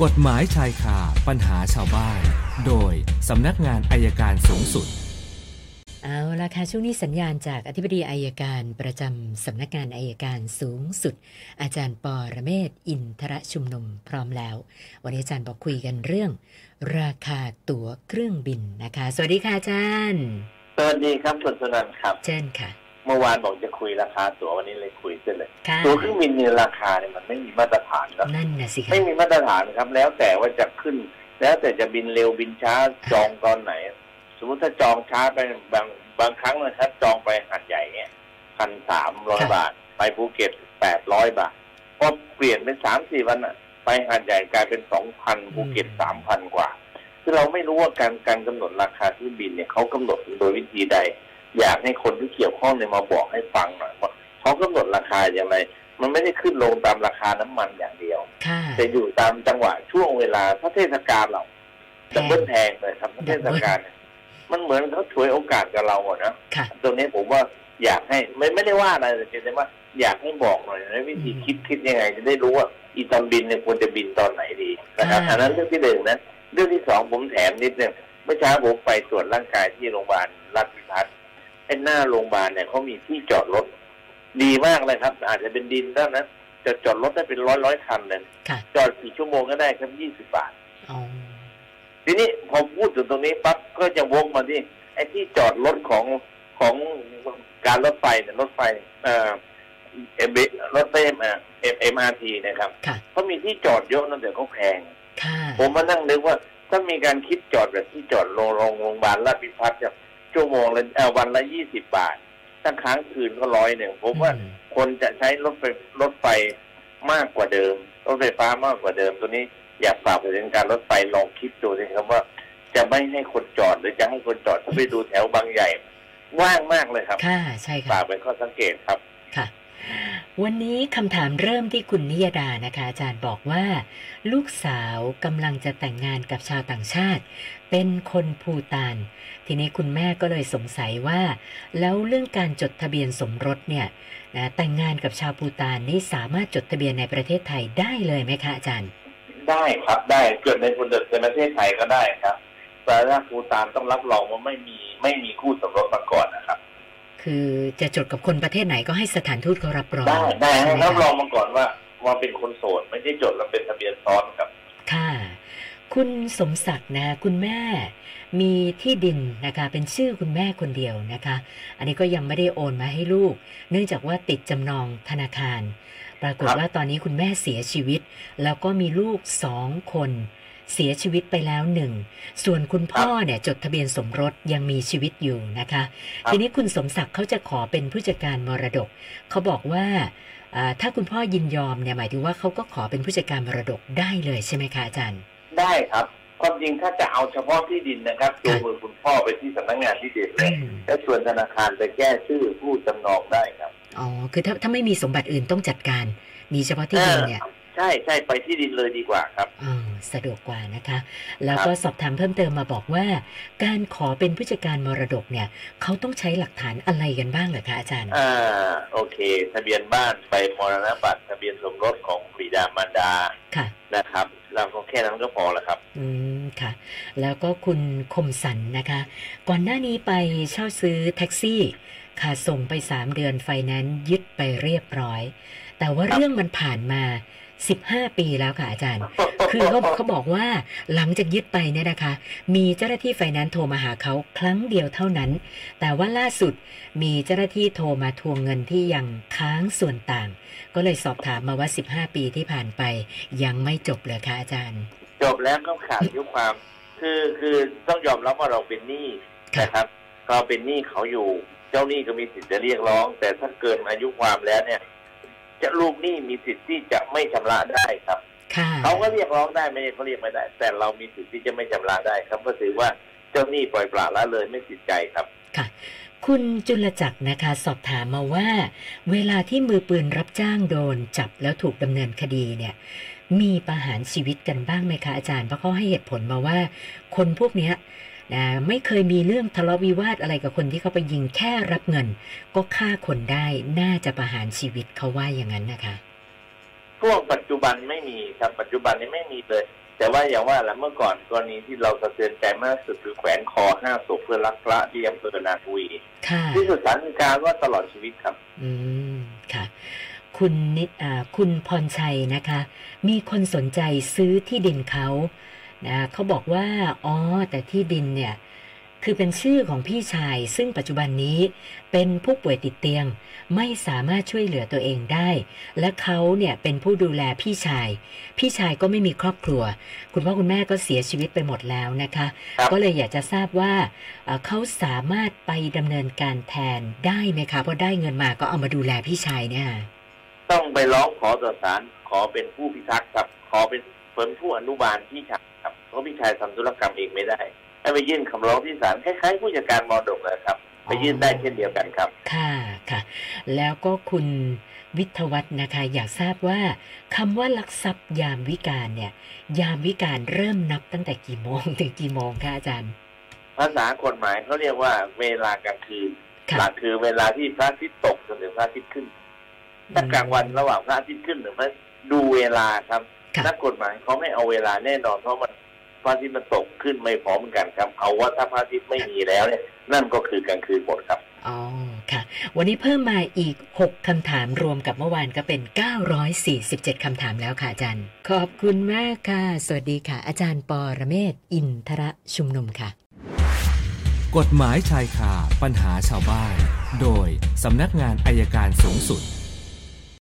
กฎหมายชายคาปัญหาชาวบ้าน โดยสำนักงานอัยการสูงสุด เอาละค่ะช่วงนี้สัญญาณจากอธิบดีอัยการประจำสำนักงานอัยการสูงสุด อาจารย์ปอระเมศวร์อินทรชุมนุมพร้อมแล้ว วันนี้อาจารย์บอกคุยกันเรื่อง ราคาตั๋วเครื่องบินนะคะ สวัสดีค่ะอาจารย์ สวัสดีครับคุณสนันท์ครับ เชิญค่ะ เมื่อวานบอกจะคุยราคาตั๋ววันนี้เลยคุยเสร็จเลยค่ะตั๋วเครื่องบินเนี่ยราคาเนี่ยมันไม่มีมาตรฐานครับนั่นน่ะสิคะไม่มีมาตรฐานครับ แล้วแต่ว่าจะขึ้น แล้วแต่จะบินเร็วบินช้าจองตอนไหน สมมติถ้าจองช้าไปบางบางครั้งนะครับ จองไปหาดใหญ่เนี่ยพันสามร้อยบาท ไปภูเก็ตแปดร้อยบาทพอเปลี่ยนเป็นสามสี่วันอะไปหาดใหญ่กลายเป็นสองพันภูเก็ตสามพันกว่าคือเราไม่รู้ว่าการการกำหนดราคาเครื่องบินเนี่ยเขากำหนดโดยวิธีใด อยากให้คนที่เกี่ยวข้องเนี่ยมาบอกให้ฟังหน่อยว่าเขากำหนดราคาอย่างไร มันไม่ได้ขึ้นลงตามราคาน้ำมันอย่างเดียวค่ะแต่อยู่ตามจังหวะช่วงเวลาถ้าเทศกาลเราแพดับงเบิลแพงเลยครับถ้าเทศกาลเนี่ยมันเหมือนเขาฉวยโอกาสกับเราอะนะค่ะตรงนี้ผมว่าอยากให้ไม่ไม่ได้ว่าอะไรแต่เพียงแต่ว่าอยากให้บอกหน่อยนะวิธีอืมคิดคิดยังไงจะได้รู้ว่าอีตอนบินเนี่ยควรจะบินตอนไหนดีนะครับค่ะอันนั้นเรื่องที่หนึ่งนะเรื่องที่สองผมแถมนิดนึงเมื่อเช้าผมไปตรวจร่างกายที่โรงพยาบาลราชพิพัฒน์ ไอ้หน้าโรงพยาบาลเนี่ยเขามีที่จอดรถ ดีมากเลยครับ อาจจะเป็นดินเท่านั้นจะจอดรถได้เป็นร้อยร้อยคันเลยค่ะจอดกี่ชั่วโมงก็ได้ครับยี่สิบบาทอ๋อทีนี้พอพูดถึงตรงนี้ปั๊บก็จะวกมาที่ไอ้ที่จอดรถของของการรถไฟเนี่ยรถไฟเอ่อ M รถไฟ M MRT นะครับค่ะเขามีที่จอดเยอะนั่นแต่เขาแพงค่ะผมมานั่งนึกว่าถ้ามีการคิดจอดแบบที่จอดโรงโรงโรงพยาบาลราชพิพัฒน์เนี่ย ชั่วโมงละเอ่อวันละยี่สิบบาท ถ้าค้างคืนก็ร้อยหนึ่งผมว่าอืมคนจะใช้รถไฟรถไฟมากกว่าเดิม รถไฟฟ้ามากกว่าเดิม ตัวนี้อยากฝากไปถึงการรถไฟลองคิดดูสิครับว่า จะไม่ให้คนจอดหรือจะให้คนจอดถ้าไปดูแถวบางใหญ่ ว่างมากเลยครับค่ะใช่ฝาค่ะกเป็นข้อสังเกตครับค่ะ วันนี้คำถามเริ่มที่คุณนิยดานะคะอาจารย์บอกว่า ลูกสาวกำลังจะแต่งงานกับชาวต่างชาติ เป็นคนภูตาน ทีนี้คุณแม่ก็เลยสงสัยว่า แล้วเรื่องการจดทะเบียนสมรสเนี่ยนะแต่งงานกับชาวภูตานนี่สามารถจดทะเบียนในประเทศไทยได้เลยไหมคะอาจารย์ ได้ครับได้เกิดในคนเดิในประเทศไทยก็ได้ครับแต่ถ้าภูตานต้องรับรองว่าไม่มีไม่มีคู่สมรสมาก่อนนะครับ คือจะจดกับคนประเทศไหนก็ให้สถานทูตเขารับรองได้ได้ใช่ให้ไหมรับรคะองมาก่อนว่าว่าเป็นคนโสดไม่ได้จดแล้วเป็นทะเบียนซ้อนครับ ค่ะ คุณสมศักดิ์นะ คุณแม่มีที่ดินนะคะ เป็นชื่อคุณแม่คนเดียวนะคะ อันนี้ก็ยังไม่ได้โอนมาให้ลูก เนื่องจากว่าติดจำนองธนาคาร ปรากฏครับว่าตอนนี้คุณแม่เสียชีวิต แล้วก็มีลูกสองคน เสียชีวิตไปแล้วหนึ่ง ส่วนคุณพ่อเนี่ยจดทะเบียนสมรสยังมีชีวิตอยู่นะคะ ทีนี้คุณสมศักดิ์เขาจะขอเป็นผู้จัดการมรดก เขาบอกว่าอ่าถ้าคุณพ่อยินยอมเนี่ยหมายถึงว่าเขาก็ขอเป็นผู้จัดการมรดกได้เลยใช่ไหมคะอาจารย์ ได้ครับความจริงถ้าจะเอาเฉพาะที่ดินนะครับจูงมือคุณพ่อไปที่สำนักงานที่ดินเลยอืมและส่วนธนาคารไปแก้ชื่อผู้จำนองได้ครับอ๋อคือถ้าถ้าไม่มีสมบัติอื่นต้องจัดการ มีเฉพาะที่ดินเนี่ย ใช่ใช่ไปที่ดินเลยดีกว่าครับอ๋อสะดวกกว่านะคะ แล้วก็สอบถามเพิ่มเติมมาบอกว่า การขอเป็นผู้จัดการมรดกเนี่ยเขาต้องใช้หลักฐานอะไรกันบ้างเหรอคะอาจารย์อ่าโอเค ทะเบียนบ้านใบมรณบัตรทะเบียนสมรสของบิดามารดาค่ะนะครับเราก็แค่นั้นก็พอแล้วครับ อืมค่ะ แล้วก็คุณคมสันนะคะ ก่อนหน้านี้ไปเช่าซื้อแท็กซี่ ค่ะส่งไป3เดือนไฟแนนซ์ยึดไปเรียบร้อย แต่ว่าครับเรื่องมันผ่านมา 15 ปีแล้วค่ะอาจารย์ คือเขาเขาบอกว่าหลังจากยึดไปเนี่ยนะคะ มีเจ้าหน้าที่ไฟแนนซ์โทรมาหาเขาครั้งเดียวเท่านั้น แต่ว่าล่าสุดมีเจ้าหน้าที่โทรมาทวงเงินที่ยังค้างส่วนต่าง ก็เลยสอบถามมาว่า 15 ปีที่ผ่านไป ยังไม่จบเลยค่ะอาจารย์ จบแล้วก็ขาดอายุความ คือคือต้องยอมรับว่าเราเป็นหนี้ค่ะนะครับเราเป็นหนี้เขาอยู่ เจ้าหนี้ก็มีสิทธิ์จะเรียกร้อง แต่ถ้าเกินอายุความแล้วเนี่ย จะลูกหนี้มีสิทธิ์ที่จะไม่ชำระได้ครับค่ะเขาก็เรียกร้องได้ไม่ใช่เขาเรียกไม่ได้ แต่เรามีสิทธิ์ที่จะไม่ชำระได้ครับ ก็ถือว่าเจ้าหนี้ปล่อยปละละเลยไม่ติดใจครับค่ะ คุณจุลจักรนะคะ สอบถามมาว่า เวลาที่มือปืนรับจ้างโดนจับแล้วถูกดำเนินคดีเนี่ย มีประหารชีวิตกันบ้างไหมคะอาจารย์เพราะเขาให้เหตุผลมาว่า คนพวกเนี้ยนะไม่เคยมีเรื่องทะเลาะวิวาทอะไรกับคนที่เขาไปยิงแค่รับเงิน ก็ฆ่าคนได้น่าจะประหารชีวิตเขาว่าอย่างนั้นนะคะช่วงปัจจุบันไม่มีครับปัจจุบันนี้ไม่มีเลย แต่ว่าอย่างว่าแหละเมื่อก่อนกรณีที่เราสะเทือนใจมากที่สุดคือแขวนคอห้าศพเพื่อรักพระที่อำเภอนาทวีค่ะที่สุดสารดีการว่าตลอดชีวิตครับ อืมค่ะ คุณนิดอ่าคุณพรชัยนะคะ มีคนสนใจซื้อที่ดินเขานะเขาบอกว่าอ๋อแต่ที่ดินเนี่ยคือเป็นชื่อของพี่ชาย ซึ่งปัจจุบันนี้เป็นผู้ป่วยติดเตียง ไม่สามารถช่วยเหลือตัวเองได้ และเขาเนี่ยเป็นผู้ดูแลพี่ชาย พี่ชายก็ไม่มีครอบครัว คุณพ่อคุณแม่ก็เสียชีวิตไปหมดแล้วนะคะครับก็เลยอยากจะทราบว่าเอ่อเขาสามารถไปดำเนินการแทนได้ไหมคะเพราะได้เงินมาก็เอามาดูแลพี่ชายเนี่ย ต้องไปร้องขอต่อศาลขอเป็นผู้พิทักษ์ครับ ขอเป็นเป็นผู้อนุบาลพี่ชายครับเพราะพี่ชายทำธุรกรรมเองไม่ได้ให้ไปยื่นคำร้องที่ศาลคล้ายๆ ผู้จัดการมรดกนะครับไปยื่นได้เช่นเดียวกันครับ ค่ะค่ะ แล้วก็คุณวิทยวัฒน์นะคะอยากทราบว่าคำว่าลักทรัพย์ยามวิการเนี่ย ยามวิการเริ่มนับตั้งแต่กี่โมงถึงกี่โมงคะอาจารย์ ภาษากฎหมายเขาเรียกว่าเวลากลางคืนค่ะหลักคือเวลาที่พระอาทิตย์ตกจนถึงพระอาทิตย์ขึ้น ถ้ากลางวันระหว่างพระอาทิตย์ขึ้นหรือไม่ดูเวลาครับค่ะนักกฎหมายเขาไม่เอาเวลาแน่นอนเพราะมันพระอาทิตย์มันตกขึ้นไม่พร้อมกันครับ เอาว่าถ้าพระอาทิตย์ไม่มีแล้วเนี่ยนั่นก็คือกลางคืนหมดครับอ๋อค่ะ วันนี้เพิ่มมาอีก 6 คำถามรวมกับเมื่อวานก็เป็น 947 คำถามแล้วค่ะอาจารย์ ขอบคุณมากค่ะ สวัสดีค่ะ อาจารย์ปอระเมศวร์อินทระชุมนุมค่ะ กฎหมายชายคาปัญหาชาวบ้าน โดยสำนักงานอายการสูงสุด